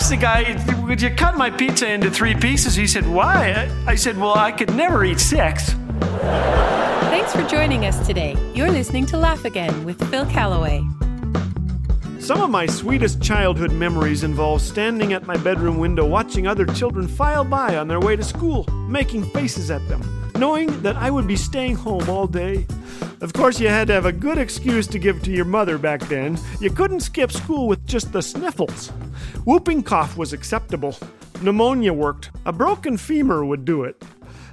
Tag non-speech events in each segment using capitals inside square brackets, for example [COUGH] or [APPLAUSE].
asked the guy, Would you cut my pizza into three pieces? He said, Why? I said, Well, I could never eat six. Thanks for joining us today. You're listening to Laugh Again with Phil Callaway. Some of my sweetest childhood memories involve standing at my bedroom window watching other children file by on their way to school, making faces at them, knowing that I would be staying home all day. Of course, you had to have a good excuse to give to your mother back then. You couldn't skip school with just the sniffles. Whooping cough was acceptable. Pneumonia worked. A broken femur would do it.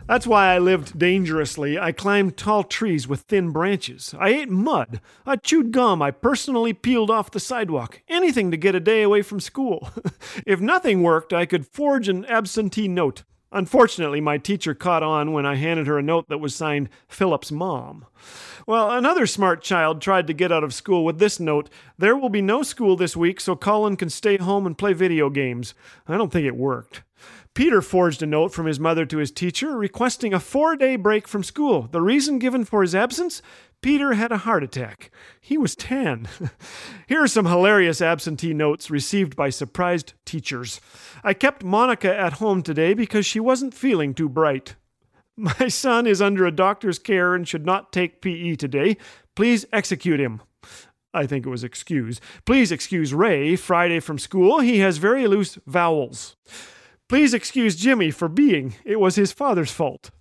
That's why I lived dangerously. I climbed tall trees with thin branches. I ate mud. I chewed gum I personally peeled off the sidewalk. Anything to get a day away from school. [LAUGHS] if nothing worked, I could forge an absentee note. Unfortunately, my teacher caught on when I handed her a note that was signed Philip's mom. Well, another smart child tried to get out of school with this note There will be no school this week, so Colin can stay home and play video games. I don't think it worked. Peter forged a note from his mother to his teacher requesting a four day break from school. The reason given for his absence? Peter had a heart attack. He was 10. [LAUGHS] Here are some hilarious absentee notes received by surprised teachers. I kept Monica at home today because she wasn't feeling too bright. My son is under a doctor's care and should not take PE today. Please execute him. I think it was excuse. Please excuse Ray Friday from school. He has very loose vowels. Please excuse Jimmy for being. It was his father's fault.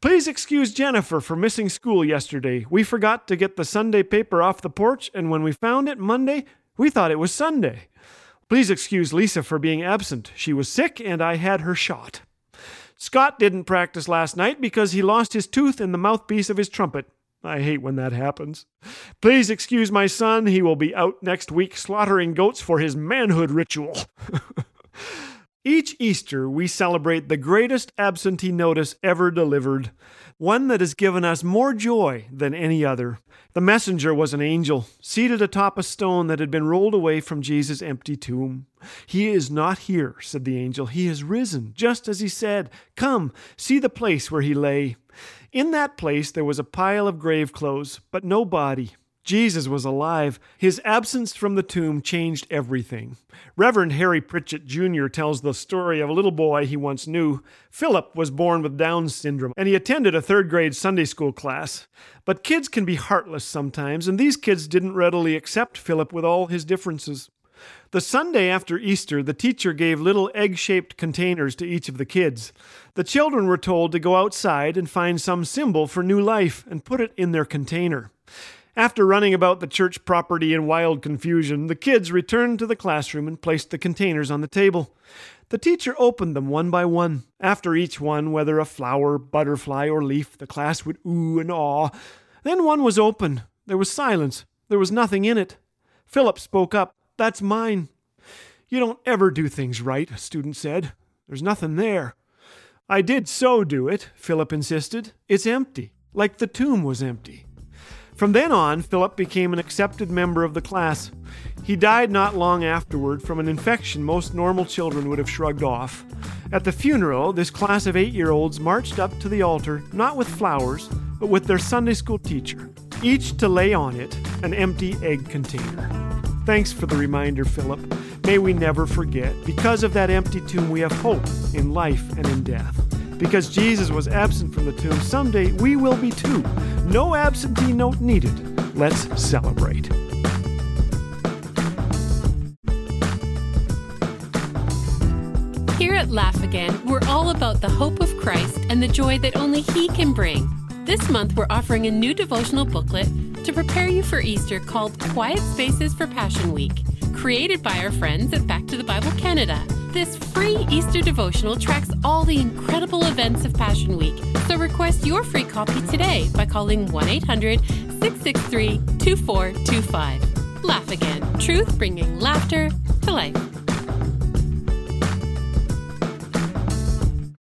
Please excuse Jennifer for missing school yesterday. We forgot to get the Sunday paper off the porch, and when we found it Monday, we thought it was Sunday. Please excuse Lisa for being absent. She was sick, and I had her shot. Scott didn't practice last night because he lost his tooth in the mouthpiece of his trumpet. I hate when that happens. Please excuse my son. He will be out next week slaughtering goats for his manhood ritual. [LAUGHS] Each Easter, we celebrate the greatest absentee notice ever delivered, one that has given us more joy than any other. The messenger was an angel, seated atop a stone that had been rolled away from Jesus' empty tomb. He is not here, said the angel. He has risen, just as he said. Come, see the place where he lay. In that place there was a pile of grave clothes, but no body. Jesus was alive. His absence from the tomb changed everything. Reverend Harry Pritchett Jr. tells the story of a little boy he once knew. Philip was born with Down syndrome, and he attended a third grade Sunday school class. But kids can be heartless sometimes, and these kids didn't readily accept Philip with all his differences. The Sunday after Easter, the teacher gave little egg shaped containers to each of the kids. The children were told to go outside and find some symbol for new life and put it in their container. After running about the church property in wild confusion, the kids returned to the classroom and placed the containers on the table. The teacher opened them one by one. After each one, whether a flower, butterfly, or leaf, the class would ooh and awe. Then one was open. There was silence. There was nothing in it. Philip spoke up. That's mine. You don't ever do things right, a student said. There's nothing there. I did so do it, Philip insisted. It's empty, like the tomb was empty. From then on, Philip became an accepted member of the class. He died not long afterward from an infection most normal children would have shrugged off. At the funeral, this class of eight year olds marched up to the altar, not with flowers, but with their Sunday school teacher, each to lay on it an empty egg container. Thanks for the reminder, Philip. May we never forget. Because of that empty tomb, we have hope in life and in death. Because Jesus was absent from the tomb, someday we will be too. No absentee note needed. Let's celebrate. Here at Laugh Again, we're all about the hope of Christ and the joy that only He can bring. This month, we're offering a new devotional booklet to prepare you for Easter called Quiet Spaces for Passion Week, created by our friends at Back to the Bible Canada. This free Easter devotional tracks all the incredible events of Passion Week. So request your free copy today by calling 1 800 663 2425. Laugh again. Truth bringing laughter to life.